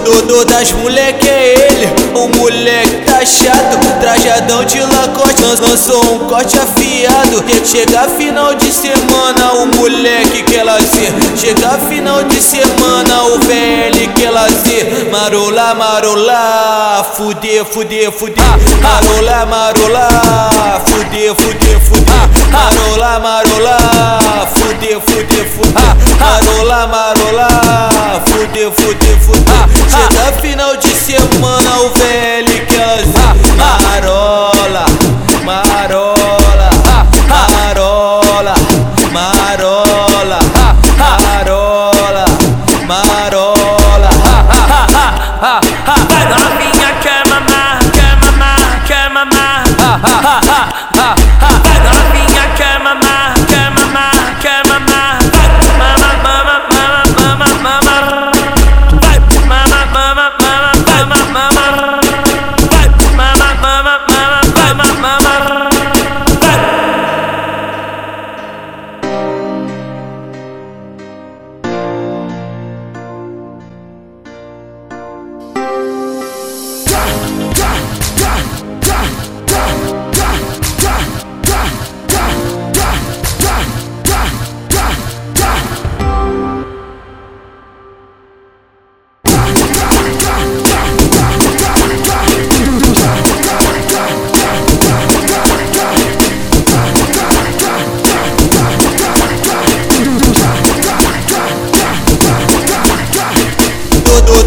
Todo das moleque é ele, o moleque tá chato Trajadão de lacoste, lançou um corte afiado. Chega final de semana, o moleque quer lazer. Chega final de semana, o velho quer lazer. Marola, marola, fuder, fuder, fuder. Marola, marola, fuder, fuder, fuder. Marola, marola, fuder, fuder, fuder. Marola, marola, fuder Chega final de semana, o velho quer lazer Marola, marola, marola, marola, marola, marola. Vai novinha quer mamar, quer mamar, quer mamar.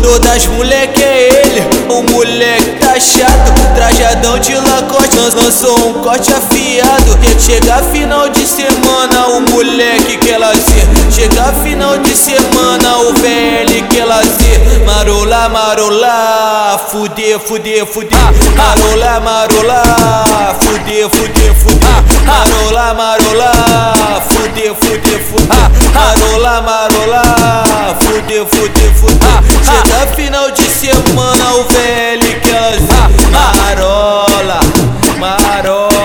Todo das moleque é ele, o moleque tá chato Trajadão de lacoste, lançou um corte afiado. Chega final de semana, o moleque quer lazer. Chega final de semana, o velho quer lazer. Marola, marola, fuder, fuder, fuder. Marola, marola, fuder, fuder, fuder Ah, ah. fuder. Chega tá final de semana, o velho ah, marola, marola.